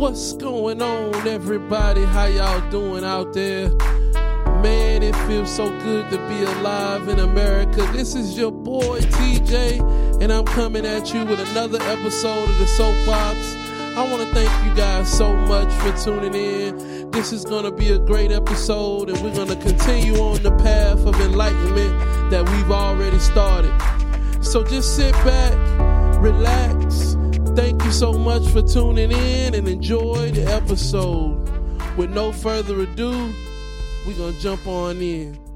What's going on, everybody? How y'all doing out there? Man, it feels so good to be alive in America. This is your boy TJ, and I'm coming at you with another episode of the Soapbox. I want to thank you guys so much for tuning in. This is going to be a great episode, and we're going to continue on the path of enlightenment that we've already started. So just sit back, relax. Thank you so much for tuning in and enjoy the episode. With no further ado, we're going to jump on in.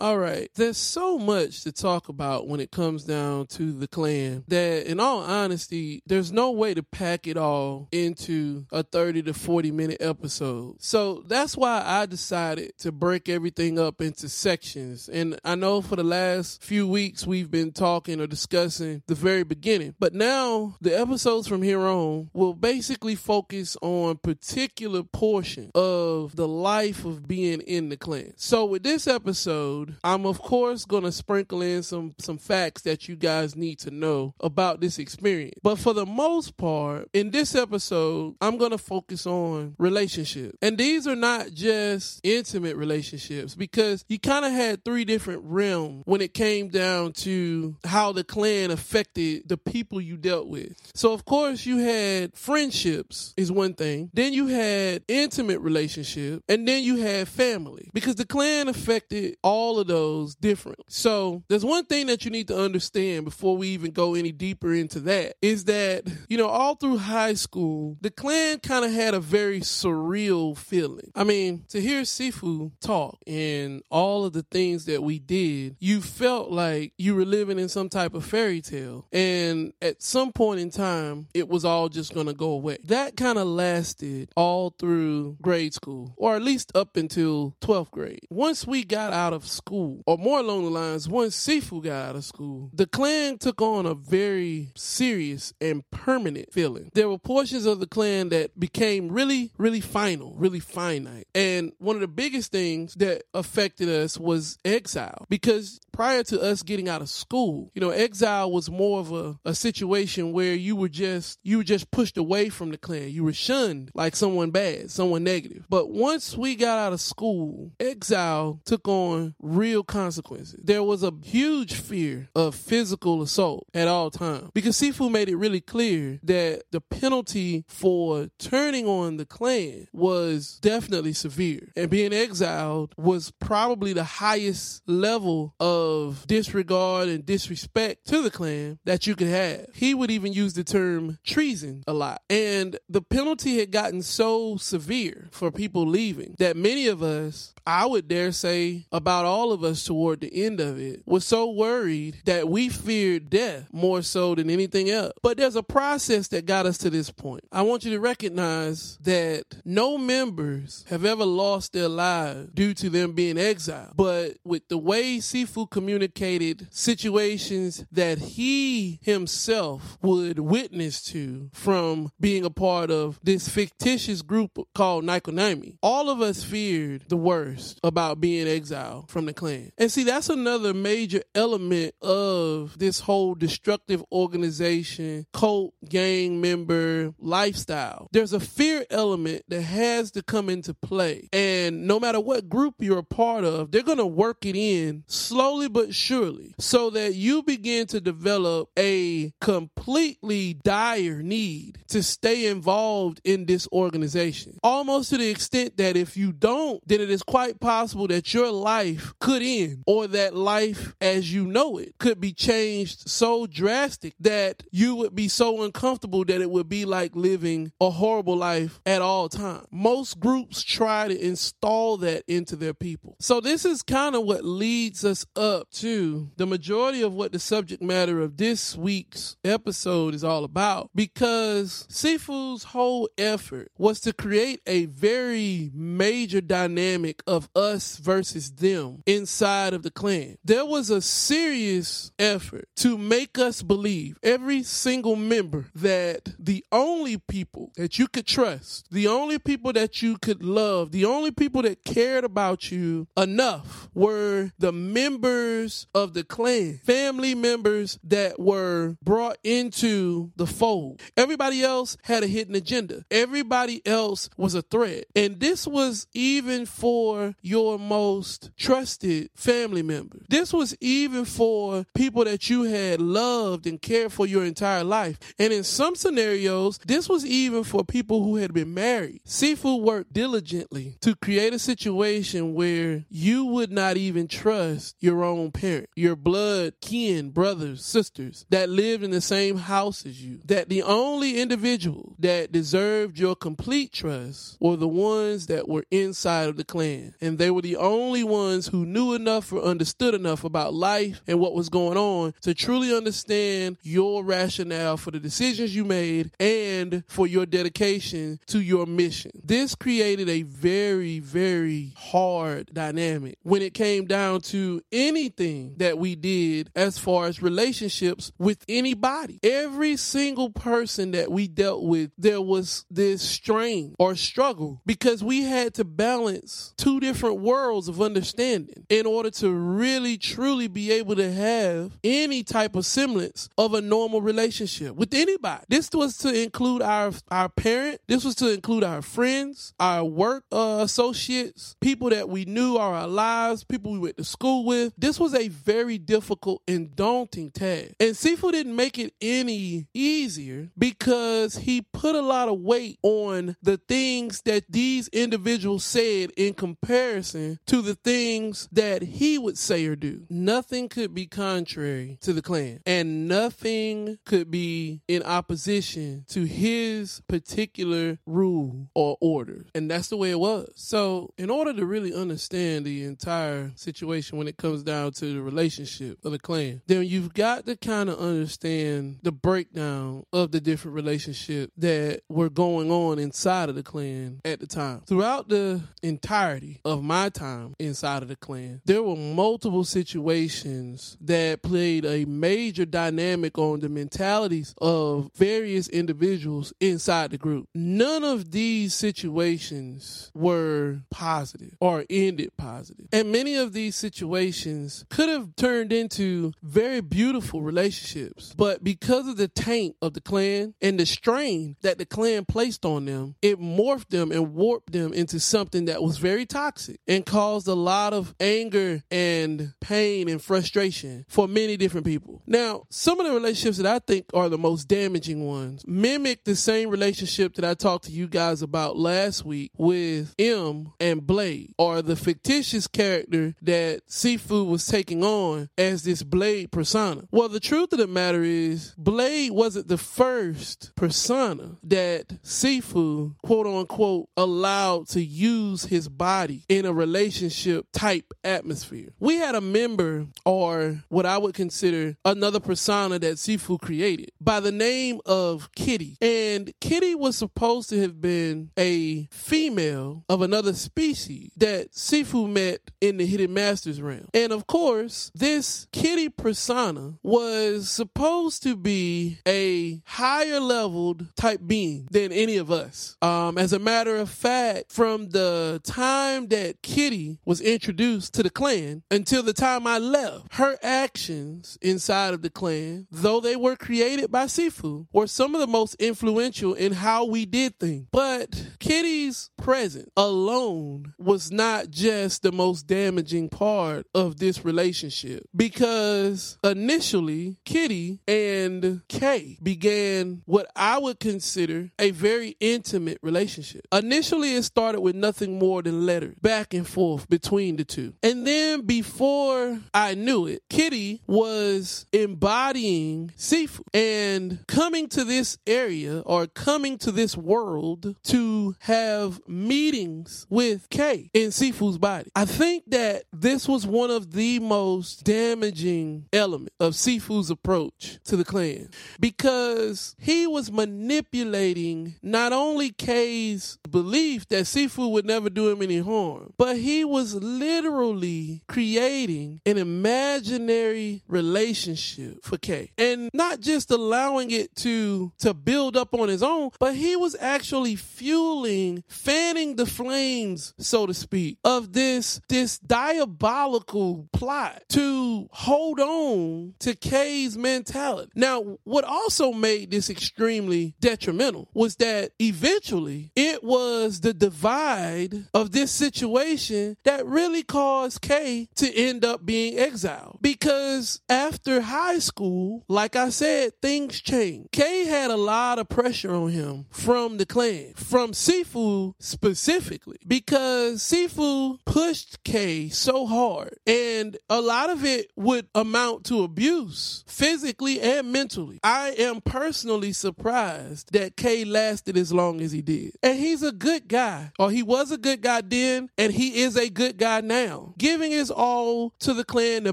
All right. There's so much to talk about when it comes down to the Clan that, in all honesty, there's no way to pack it all into a 30 to 40 minute episode. So that's why I decided to break everything up into sections. And I know for the last few weeks we've been talking or discussing the very beginning, but now the episodes from here on will basically focus on particular portion of the life of being in the Clan. So with this episode, I'm of course going to sprinkle in some some facts that you guys need to know about this experience. But for the most part, in this episode, I'm going to focus on relationships. And these are not just intimate relationships because you kind of had three different realms when it came down to how the clan affected the people you dealt with. So of course, you had friendships is one thing. Then you had intimate relationship and then you had family because the clan affected all of those different. So there's one thing that you need to understand before we even go any deeper into that is that, you know, all through high school, the Clan kind of had a very surreal feeling. I mean, to hear Sifu talk and all of the things that we did, you felt like you were living in some type of fairy tale. And at some point in time, it was all just going to go away. That kind of lasted all through grade school, or at least up until 12th grade. Once we got out of school, school, or more along the lines, once Sifu got out of school, the Clan took on a very serious and permanent feeling. There were portions of the Clan that became really, really final, really finite. And one of the biggest things that affected us was exile because prior to us getting out of school, you know, exile was more of a, a situation where you were just you were just pushed away from the Clan. You were shunned like someone bad, someone negative. But once we got out of school, exile took on real consequences. There was a huge fear of physical assault at all times because Sifu made it really clear that the penalty for turning on the clan was definitely severe. And being exiled was probably the highest level of disregard and disrespect to the clan that you could have. He would even use the term treason a lot. And the penalty had gotten so severe for people leaving that many of us, I would dare say, about all of us toward the end of it was so worried that we feared death more so than anything else. But there's a process that got us to this point. I want you to recognize that no members have ever lost their lives due to them being exiled. But with the way Sifu communicated situations that he himself would witness to from being a part of this fictitious group called Nikonaimi, all of us feared the worst about being exiled from the Clan. And see, that's another major element of this whole destructive organization, cult, gang member lifestyle. There's a fear element that has to come into play. And no matter what group you're a part of, they're going to work it in slowly but surely so that you begin to develop a completely dire need to stay involved in this organization. Almost to the extent that if you don't, then it is quite possible that your life could end, or that life as you know it could be changed so drastic that you would be so uncomfortable that it would be like living a horrible life at all times. Most groups try to install that into their people. So, this is kind of what leads us up to the majority of what the subject matter of this week's episode is all about because Sifu's whole effort was to create a very major dynamic of us versus them inside of the clan. There was a serious effort to make us believe, every single member, that the only people that you could trust, the only people that you could love, the only people that cared about you enough were the members of the clan, family members that were brought into the fold. Everybody else had a hidden agenda. Everybody else was a threat. And this was even for your most trusted family members. This was even for people that you had loved and cared for your entire life. And in some scenarios, this was even for people who had been married. Sifu worked diligently to create a situation where you would not even trust your own parent, your blood, kin, brothers, sisters that lived in the same house as you. That the only individual that deserved your complete trust were the ones that were inside of the clan. And they were the only ones who knew enough or understood enough about life and what was going on to truly understand your rationale for the decisions you made and for your dedication to your mission. This created a very, very hard dynamic when it came down to anything that we did as far as relationships with anybody. Every single person that we dealt with, there was this strain or struggle because we had to balance two different worlds of understanding in order to really truly be able to have any type of semblance of a normal relationship with anybody. This was to include our our parent, this was to include our friends, our work uh, associates, people that we knew our lives, people we went to school with. This was a very difficult and daunting task. And Sifu didn't make it any easier because he put a lot of weight on the things that these individuals said in comparison to the things that he would say or do. Nothing could be contrary to the clan, and nothing could be in opposition to his particular rule or order. And that's the way it was. So, in order to really understand the entire situation when it comes down to the relationship of the clan, then you've got to kind of understand the breakdown of the different relationships that were going on inside of the clan at the time. Throughout the entirety of my time inside of the clan, there were multiple situations that played a major dynamic on the mentalities of various individuals inside the group. None of these situations were positive or ended positive. And many of these situations could have turned into very beautiful relationships, but because of the taint of the clan and the strain that the clan placed on them, it morphed them and warped them into something that was very toxic and caused a lot of anger and pain and frustration for many different people. Now, some of the relationships that I think are the most damaging ones mimic the same relationship that I talked to you guys about last week with M and Blade, or the fictitious character that Sifu was taking on as this Blade persona. Well, the truth of the matter is, Blade wasn't the first persona that Sifu, quote unquote, allowed to use his body in a relationship type atmosphere. We had a member, or what I would consider another persona that Sifu created, by the name of Kitty. And Kitty was supposed to have been a female of another species that Sifu met in the Hidden Masters realm. And of course, this Kitty persona was supposed to be a higher leveled type being than any of us. Um, as a matter of fact, from the time that Kitty was introduced to the clan until the time I left, her actions inside of the clan, though they were created by Sifu, were some of the most influential in how we did things. But Kitty's presence alone was not just the most damaging part of this relationship because initially Kitty and Kay began what I would consider a very intimate relationship. Initially, it started with nothing more than letters back and forth between the two. And then before I knew it, Kitty was embodying Sifu and coming to this area or coming to this world to have meetings with Kay in Sifu's body. I think that this was one of the most damaging elements of Sifu's approach to the clan because he was manipulating not only Kay's belief that Sifu would never do him any harm, but he was literally literally creating an imaginary relationship for Kay. And not just allowing it to to build up on his own, but he was actually fueling, fanning the flames, so to speak, of this this diabolical plot to hold on to Kay's mentality. Now, what also made this extremely detrimental was that eventually it was the divide of this situation that really caused Kay to end up being exiled. Because after high school, like I said, things changed. Kay had a lot of pressure on him from the clan, from Sifu specifically, because Sifu pushed Kay so hard. And a lot of it would amount to abuse, physically and mentally. I am personally surprised that Kay lasted as long as he did. And he's a good guy, or he was a good guy then, and he is a good guy now, giving his all to the clan the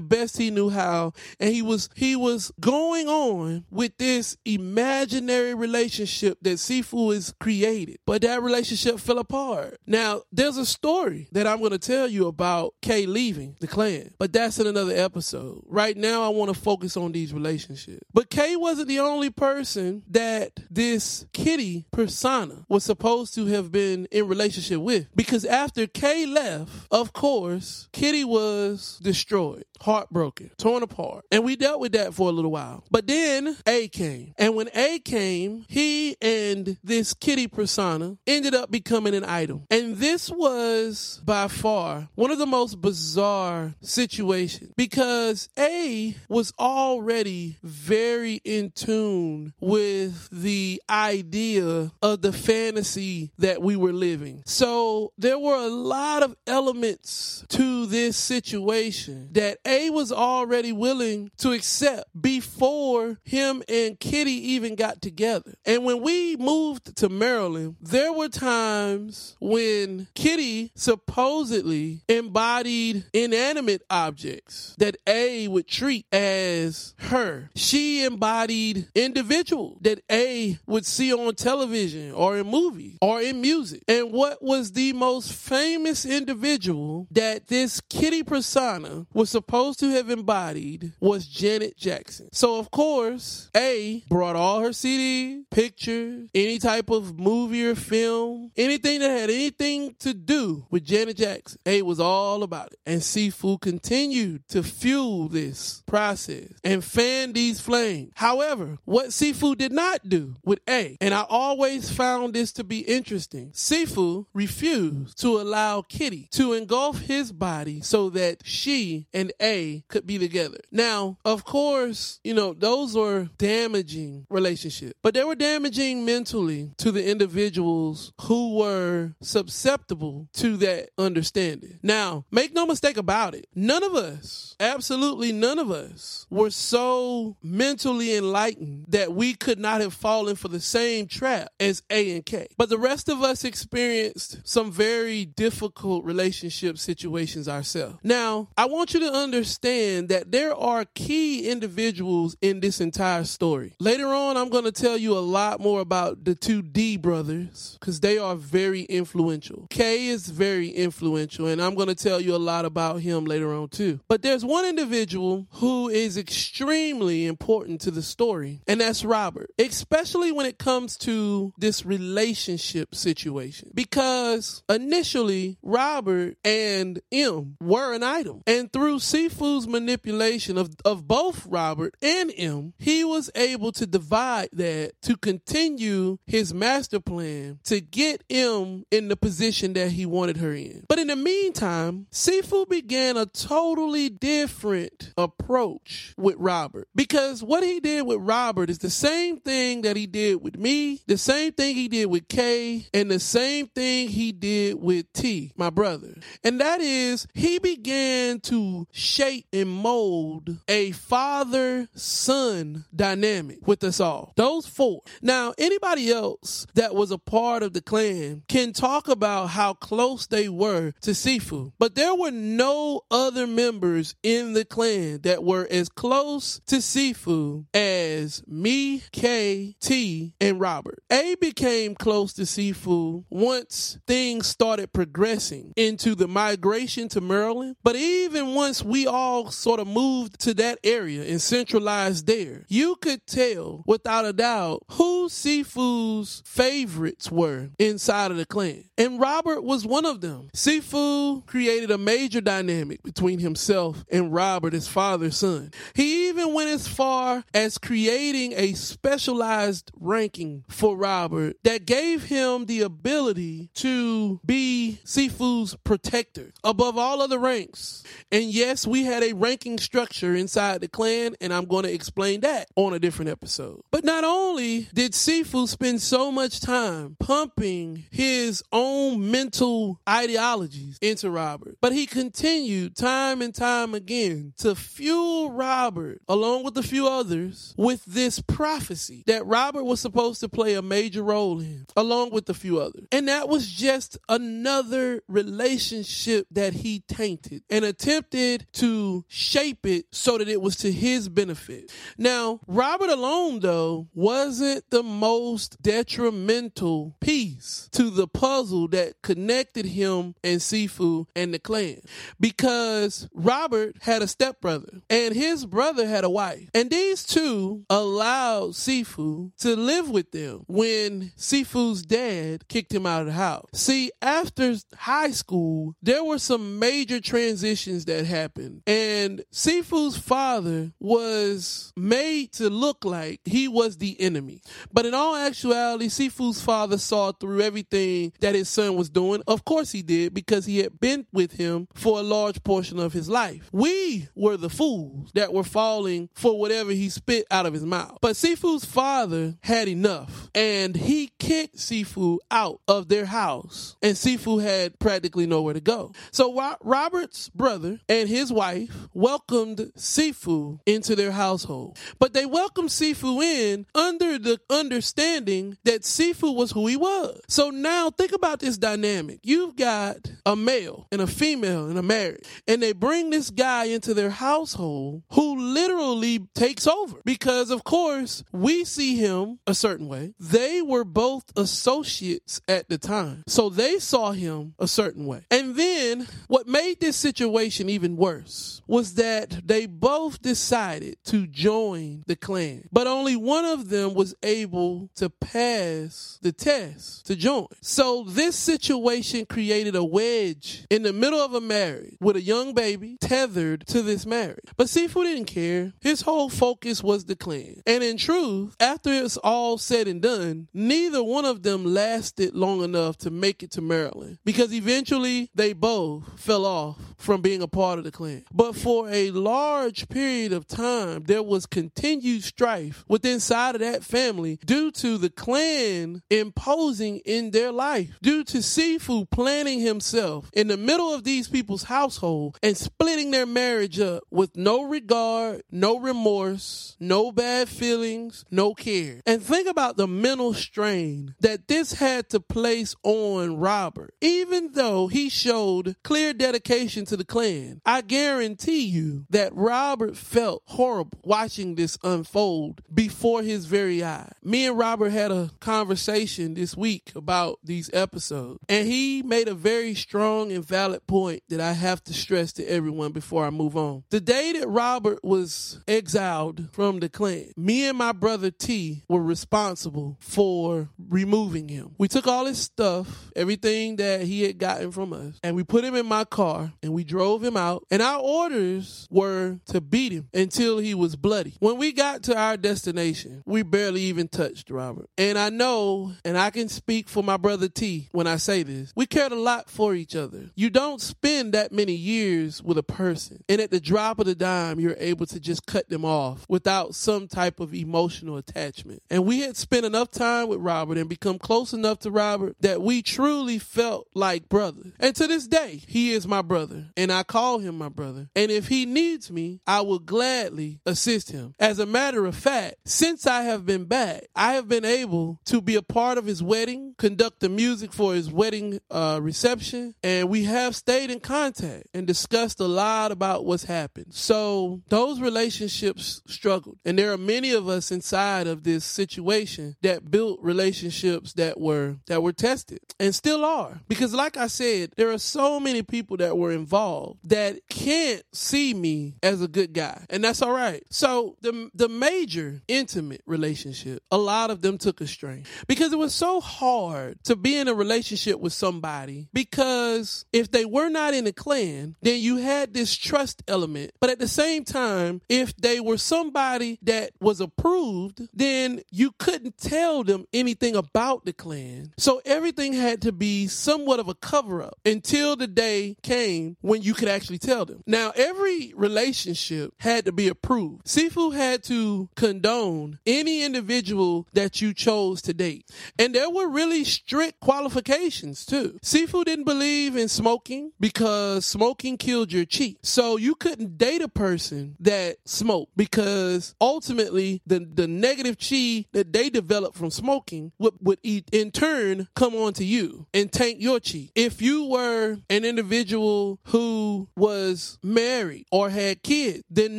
best he knew how. And he was he was going on with this imaginary relationship that Sifu has created. But that relationship fell apart. Now, there's a story that I'm going to tell you about Kay leaving the clan, but that's in another episode. Right now, I want to focus on these relationships. But Kay wasn't the only person that this kitty persona was supposed to have been in relationship with. Because after Kay left, of course, Kitty was destroyed, heartbroken, torn apart. And we dealt with that for a little while. But then A came. And when A came, he and this kitty persona ended up becoming an item. And this was by far one of the most bizarre situations because A was already very in tune with the idea of the fantasy that we were living. So there were a lot of elements to this situation that A was already willing to accept before him and Kitty even got together. And when we moved to Maryland, there were times when Kitty supposedly embodied inanimate objects that A would treat as her. She embodied individuals that A would see on television or in movies or in music. And what was the most famous individual that this kitty persona was supposed to have embodied was Janet Jackson. So, of course, A brought all her CD, pictures, any type of movie or film, anything that had anything to do with Janet Jackson. A was all about it. And Sifu continued to fuel this process and fan these flames. However, what Sifu did not do with A, and I always found this to be interesting, Sifu refused to allow Kitty to engulf his body so that she and A could be together. Now, of course, you know, those were damaging relationships, but they were damaging mentally to the individuals who were susceptible to that understanding. Now, make no mistake about it, none of us, absolutely none of us, were so mentally enlightened that we could not have fallen for the same trap as A and K. But the rest of us experienced some very difficult relationship situations ourselves. Now, I want you to understand that there are key individuals in this entire story. Later on, I'm going to tell you a lot more about the two D brothers because they are very influential. K is very influential, and I'm going to tell you a lot about him later on too. But there's one individual who is extremely important to the story, and that's Robert, especially when it comes to this relationship situation. Because initially, Robert and M were an item. And through Sifu's manipulation of, of both Robert and M, he was able to divide that to continue his master plan to get M in the position that he wanted her in. But in the meantime, Sifu began a totally different approach with Robert. Because what he did with Robert is the same thing that he did with me, the same thing he did with K, and the same thing he did with T, my brother. And that is, he began to shape and mold a father son dynamic with us all. Those four. Now, anybody else that was a part of the clan can talk about how close they were to Sifu, but there were no other members in the clan that were as close to Sifu as me, Kay, T, and Robert. A became close to Sifu once things started progressing into the migration to Maryland. But even once we all sort of moved to that area and centralized there, you could tell without a doubt who Sifu's favorites were inside of the clan. And Robert was one of them. Sifu created a major dynamic between himself and Robert, his father's son. He even went as far as creating a specialized ranking for Robert that gave him the ability to be Sifu's protector above all other ranks. And yes, we had a ranking structure inside the clan, and I'm going to explain that on a different episode. But not only did Sifu spend so much time pumping his own mental ideologies into Robert, but he continued time and time again to fuel Robert, along with a few others, with this prophecy that Robert was supposed to play a major role in, along with a few others. And that was just another relationship that he tainted and attempted to shape it so that it was to his benefit. Now, Robert alone, though, wasn't the most detrimental piece to the puzzle that connected him and Sifu and the clan because Robert had a stepbrother and his brother had a wife. And these two allowed Sifu to live with them when Sifu's dad kicked him out of the house. See, after high school, there were some major transitions that happened. And Sifu's father was made to look like he was the enemy. But in all actuality, Sifu's father saw through everything that his son was doing. Of course he did because he had been with him for a large portion of his life. We were the fools that were falling for whatever he spit out of his mouth. But Sifu's father had enough and he kicked Sifu out of their house and Sifu had practically nowhere to go. So Robert's brother and his wife welcomed Sifu into their household. But they welcomed Sifu in under the understanding that Sifu was who he was. So now think about this dynamic. You've got a male and a female in a marriage, and they bring this guy into their household who literally takes over because, of course, we see him a certain way. They were both associates at the time, so they saw him a certain way. And then what made this situation even worse was that they both decided to join the Clan, but only one of them was able to pass the test to join. So this situation created a wedge in the middle of a marriage with a young baby tethered to this marriage. But Sifu didn't care. His whole focus was the Clan. And in truth, after it's all said and done, neither one of them lasted long enough to make it to Maryland because eventually they both fell off from being a part of the clan. But for a large period of time, there was continued strife within side of that family due to the clan imposing in their life, due to Sifu planning himself in the middle of these people's household and splitting their marriage up with no regard, no remorse, no bad feelings, no care. And think about the mental strain that this had to place on Robert. Even though he showed clear dedication to the clan, I guarantee you that Robert felt horrible watching this unfold before his very eye. Me and Robert had a conversation this week about these episodes, and he made a very strong and valid point that I have to stress to everyone before I move on. The day that Robert was exiled from the clan, me and my brother T were responsible for removing him. We took all his stuff, everything that he had gotten from us, and we put him in my car and we drove him out. And our orders were to beat him until he was bloody. When we got to our destination, we barely even touched Robert. And I know, and I can speak for my brother T when I say this, we cared a lot for each other. You don't spend that many years with a person, and at the drop of the dime, you're able to just cut them off without some type of emotional attachment. And we had spent enough time with Robert and become close enough to Robert that we truly felt like brothers. And to this day, he is my brother, and I call him my brother. And if he needs me, I will gladly assist him. As a matter of fact, since I have been back, I have been able to be a part of his wedding, conduct the music for his wedding uh, reception, and we have stayed in contact and discussed a lot about what's happened. So those relationships struggled, and there are many of us inside of this situation that built relationships that were that were tested and still are. Because like I said, there are so many people that were involved that can't see me as a good guy. And that's all right. So the the major intimate relationship, a lot of them took a strain. Because it was so hard to be in a relationship with somebody because if they were not in a clan, then you had this trust element. But at the same time, if they were somebody that was approved, then you couldn't tell them anything about the clan. So everything had to be somewhat of a cover up until the day came when you could actually tell them. Now, every relationship had to be approved. Sifu had to condone any individual that you chose to date. And there were really strict qualifications too. Sifu didn't believe in smoking because smoking killed your chi. So you couldn't date a person that smoked because ultimately the, the negative chi that they developed from smoking would, would in turn come onto you and taint your chi. If you were an individual who was married or had kids, then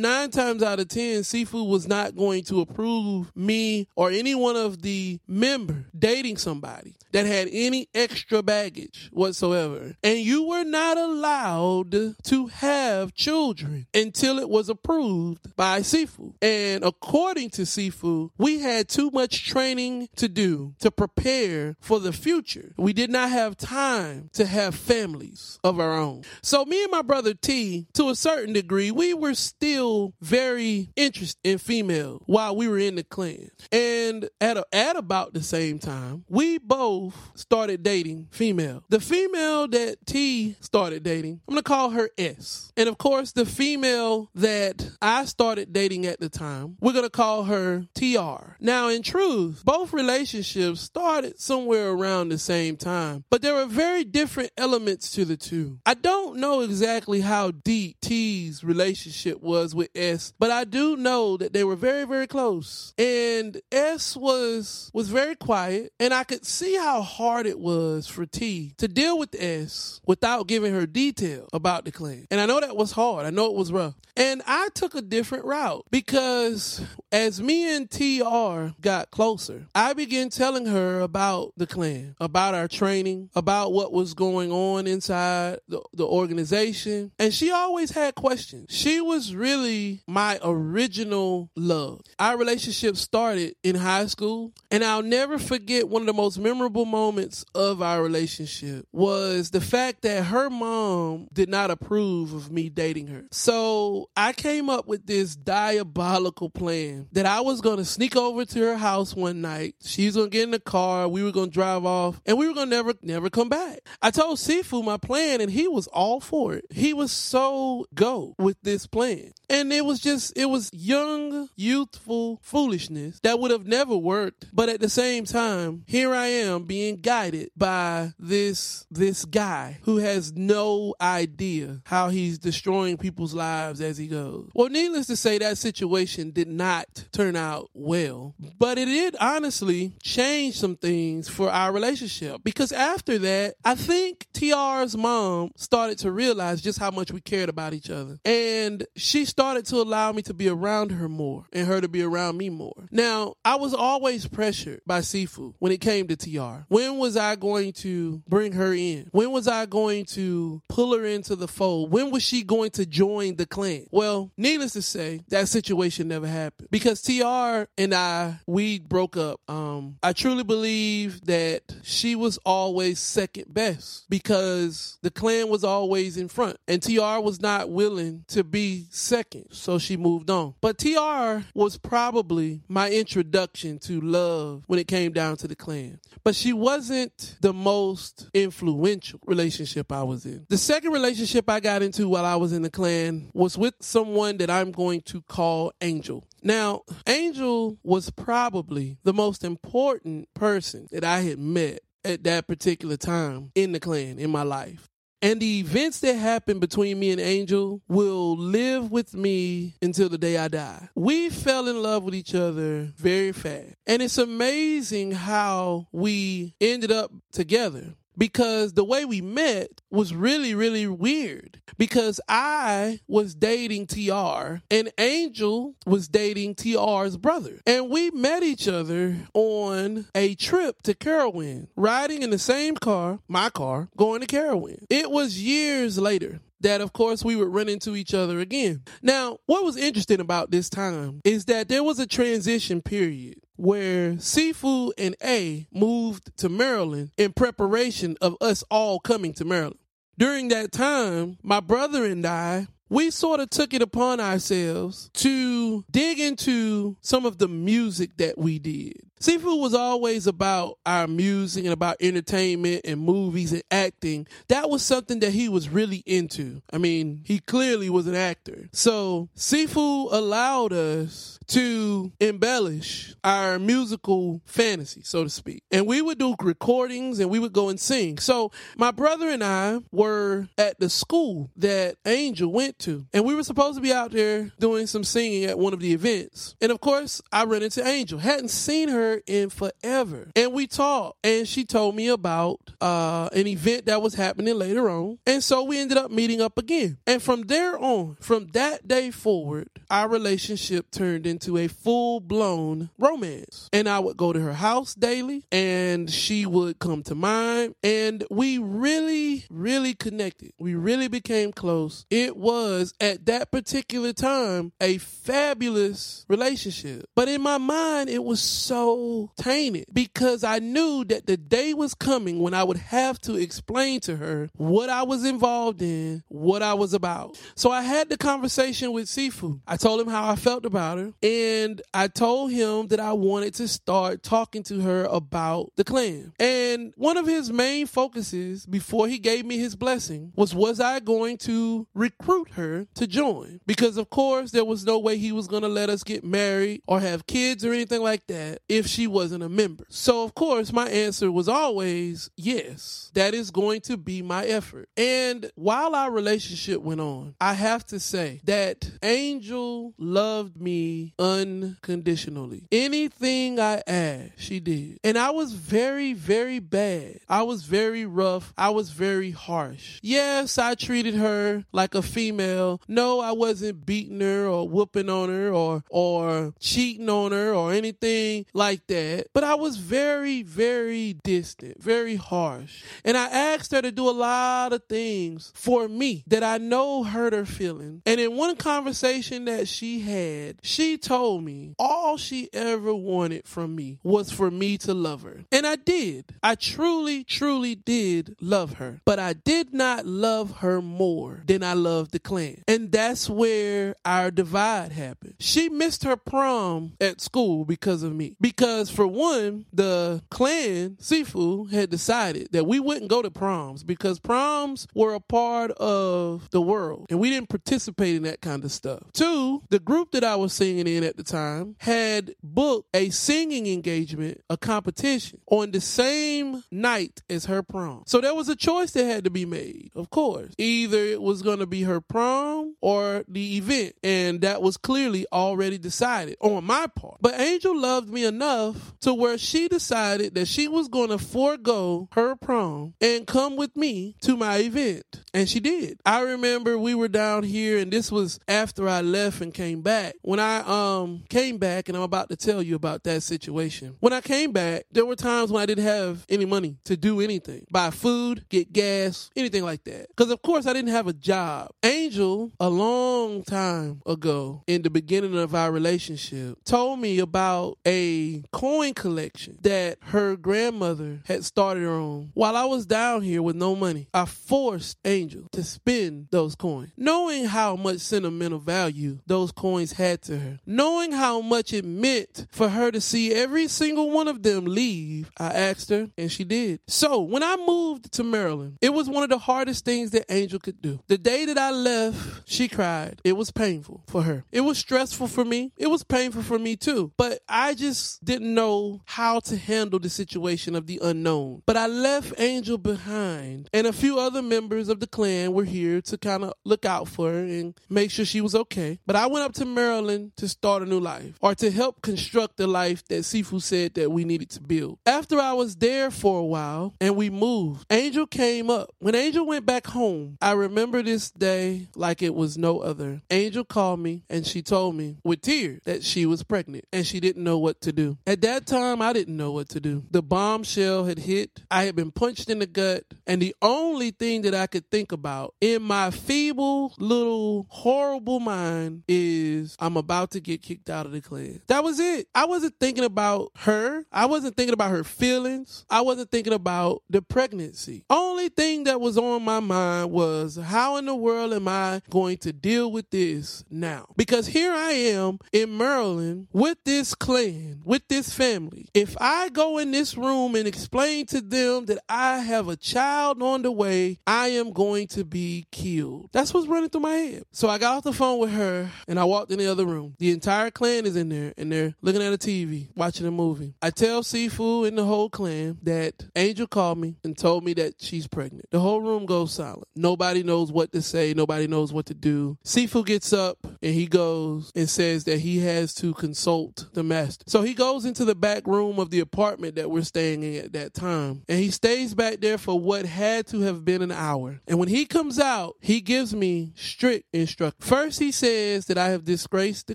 nine times out of ten, Sifu was not going to approve me or any one of the member dating somebody that had any extra baggage whatsoever. And you were not allowed to have children until it was approved by Sifu. And according to Sifu, we had too much training to do to prepare for the future. We did not have time to have families of our own. So me and my brother T, to a certain degree, we were still very interested in female while we were in the clan. And at, a, at about the same time, we both started dating female. The female that T started dating, I'm to call her S. And of course, the female that I started dating at the time, we're to call her TR. Now, in truth, both relationships started somewhere around the same time, but there were very different elements to the two. I don't know exactly how deep T's relationship was with S, but I do know that they were very, very close. And S was was very quiet, and I could see how hard it was for T to deal with S without giving her detail about the clan. And I know that was hard. I know it was rough. And I took a different route because as me and TR got closer, I began telling her about the clan, about our training, about what was going on inside the, the organization. And she always had questions. She was really my original love. Our relationship started in high school, and I'll never forget one of the most memorable moments of our relationship was the fact that her mom did not approve of me dating her. So I came up with this diabolical plan that I was going to sneak over to her house one night. She's going to get in the car. We were going to drive off and we were going to never, never come back. I told Sifu my plan and he was all for it. He was so go with this plan. And it was just, it was young, youthful foolishness that would have never worked. But at the same time, here I am being guided by this, this guy who has no idea how he's destroying people's lives as he goes. Well, needless to say, that situation did not turn out well, but it did honestly change some things for our relationship because after that, I think TR's mom started to realize just how much we cared about each other. And she started started to allow me to be around her more and her to be around me more. Now, I was always pressured by Sifu when it came to TR. When was I going to bring her in? When was I going to pull her into the fold? When was she going to join the clan? Well, needless to say, that situation never happened because TR and I, we broke up. Um, I truly believe that she was always second best because the clan was always in front and TR was not willing to be second. So she moved on. But TR was probably my introduction to love when it came down to the clan. But she wasn't the most influential relationship I was in. The second relationship I got into while I was in the clan was with someone that I'm going to call Angel. Now, Angel was probably the most important person that I had met at that particular time in the clan in my life. And the events that happened between me and Angel will live with me until the day I die. We fell in love with each other very fast. And it's amazing how we ended up together because the way we met was really, really weird because I was dating TR and Angel was dating TR's brother. And we met each other on a trip to Carowin, riding in the same car, my car, going to Carowin. It was years later that of course we would run into each other again. Now, what was interesting about this time is that there was a transition period where Sifu and A moved to Maryland in preparation of us all coming to Maryland. During that time, my brother and I we sort of took it upon ourselves to dig into some of the music that we did. Sifu was always about our music and about entertainment and movies and acting. That was something that he was really into. I mean, he clearly was an actor. So, Sifu allowed us to embellish our musical fantasy, so to speak. And we would do recordings and we would go and sing. So, my brother and I were at the school that Angel went to, and we were supposed to be out there doing some singing at one of the events. And of course, I ran into Angel. Hadn't seen her in forever. And we talked, and she told me about uh, an event that was happening later on. And so we ended up meeting up again. And from there on, from that day forward, our relationship turned into a full blown romance. And I would go to her house daily, and she would come to mine. And we really, really connected. We really became close. It was at that particular time a fabulous relationship. But in my mind, it was so tainted because I knew that the day was coming when I would have to explain to her what I was involved in, what I was about. So I had the conversation with Sifu. I told him how I felt about her, and I told him that I wanted to start talking to her about the clan. And one of his main focuses before he gave me his blessing was was I going to recruit her to join? Because of course there was no way he was going to let us get married or have kids or anything like that if she wasn't a member. So, of course, my answer was always yes, that is going to be my effort. And while our relationship went on, I have to say that Angel loved me unconditionally. Anything I asked, she did. And I was very, very bad. I was very rough. I was very harsh. Yes, I treated her like a female. No, I wasn't beating her or whooping on her or or cheating on her or anything like that, but I was very, very distant, very harsh. And I asked her to do a lot of things for me that I know hurt her feelings. And in one conversation that she had, she told me all she ever wanted from me was for me to love her. And I did. I truly, truly did love her. But I did not love her more than I loved the clan. And that's where our divide happened. She missed her prom at school because of me. Because for one, the clan Sifu had decided that we wouldn't go to proms because proms were a part of the world and we didn't participate in that kind of stuff. Two, the group that I was singing in at the time had booked a singing engagement, a competition on the same night as her prom. So there was a choice that had to be made, of course. Either it was going to be her prom or the event. And that was clearly already decided on my part. But Angel loved me enough to where she decided that she was going to forego her prom and come with me to my event. And she did. I remember we were down here and this was after I left and came back. When I um Um, came back and I'm about to tell you about that situation. When I came back, there were times when I didn't have any money to do anything. Buy food, get gas, anything like that. Cuz of course I didn't have a job. Angel a long time ago in the beginning of our relationship told me about a coin collection that her grandmother had started her own. While I was down here with no money, I forced Angel to spend those coins, knowing how much sentimental value those coins had to her, knowing how much it meant for her to see every single one of them leave. I asked her, and she did. So when I moved to Maryland, it was one of the hardest things that Angel could do. The day that I left, she cried. It was painful for her. It was stressful for me. It was painful for me too. But I just didn't know how to handle the situation of the unknown. But I left Angel behind, and a few other members of the clan were here to kind of look out for her and make sure she was okay. But I went up to Maryland to start a new life or to help construct the life that Sifu said that we needed to build. After I was there for a while and we moved, Angel came up. When Angel went back home, I remember this day like it was no other. Angel called me and she told me with tears that she was pregnant and she didn't know what to do. At that time, I didn't know what to do. The bombshell had hit. I had been punched in the gut, and the only thing that I could think about in my feeble little horrible mind is I'm about to get kicked out of the clan. That was it. I wasn't thinking about her. I wasn't thinking about her feelings. I wasn't thinking about the pregnancy. Only thing that was on my mind was how in the world am I going to deal with this now? Because here I am in Maryland with this clan, with this family. If I go in this room and explain to them that I have a child on the way, I am going to be killed. That's what's running through my head. So I got off the phone with her and I walked in the other room. The entire clan is in there and they're looking at a TV, watching a movie. I tell Sifu and the whole clan that Angel called me and told me that she's pregnant. The whole room goes silent. Nobody knows what to say. Nobody knows what to do. Sifu gets up and he goes and says that he has to consult the master. So he goes into the back room of the apartment that we're staying in at that time and he stays back there for what had to have been an hour. And when he comes out, he gives me strict instructions. First, he says that I have disgraced the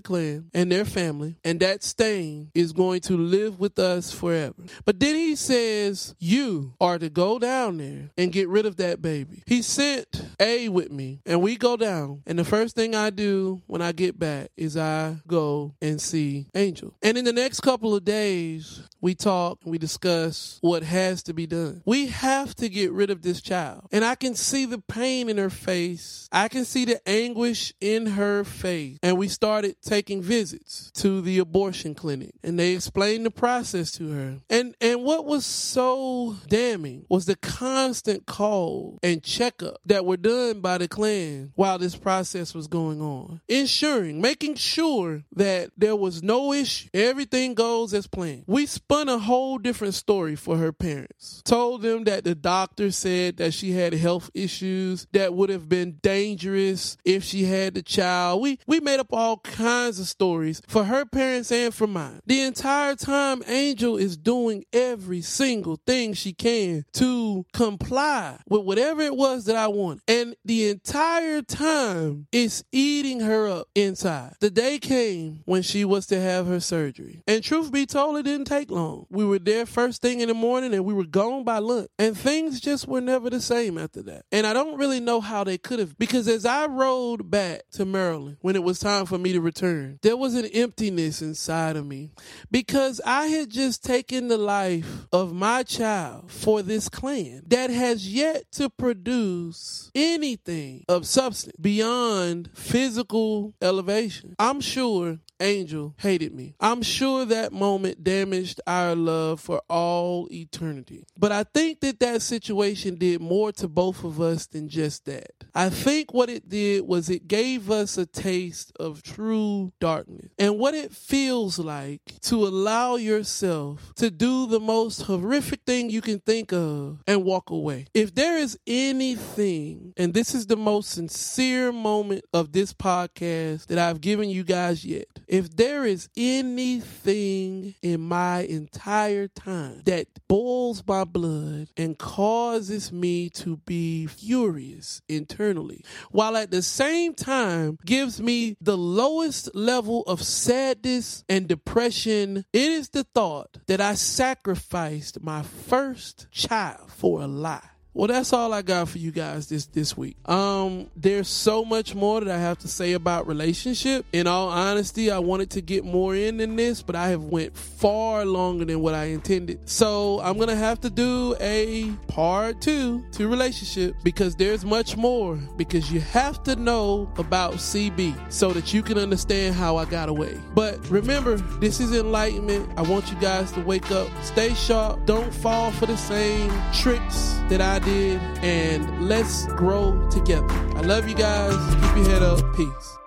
clan and their family and that stain is going to live with us forever. But then he says, You are to go down there and get rid of that baby. He sent A with me, and we go down. And the first thing I do when I get back is I go and see Angel. And in the next couple of days, we talk and we discuss what has to be done. We have to get rid of this child. And I can see the pain in her face, I can see the anguish in her face. And we started taking visits to the abortion clinic, and they explained the process to her. And and what was so damning was the constant call and checkup that were done by the clan while this process was going on, ensuring, making sure that there was no issue. Everything goes as planned. We spun a whole different story for her parents. Told them that the doctor said that she had health issues that would have been dangerous if she had the child. We we made up all kinds of stories for her parents and for mine. The entire time Angel is doing every single thing she can to comply with whatever it was that I want. And the entire time it's eating her up inside. The day came when she was to have her surgery. And truth be told, it didn't take long. We were there first thing in the morning and we were gone by lunch. And things just were never the same after that. And I don't really know how they could have because as I rode back to Maryland when it was time for me to return, there was an emptiness inside of me because I had just taken the life of my child for this clan that has yet to produce anything of substance beyond physical elevation. I'm sure Angel hated me. I'm sure that moment damaged our love for all eternity. But I think that that situation did more to both of us than just that. I think what it did was it gave us a taste of true darkness and what it feels like to allow yourself to do the most horrific thing you can think of and walk away. If there is anything, and this is the most sincere moment of this podcast that I've given you guys yet, if there is anything in my entire time that boils my blood and causes me to be furious internally, while at the same time gives me the lowest level of sadness and depression, it is the thought that I sacrificed my first child for a lie. Well, that's all I got for you guys this this week. Um, there's so much more that I have to say about relationship. In all honesty, I wanted to get more in than this, but I have went far longer than what I intended. So I'm gonna have to do a part two to relationship because there's much more. Because you have to know about CB so that you can understand how I got away. But remember, this is enlightenment. I want you guys to wake up, stay sharp, don't fall for the same tricks that I did, and let's grow together. I love you guys. Keep your head up. Peace.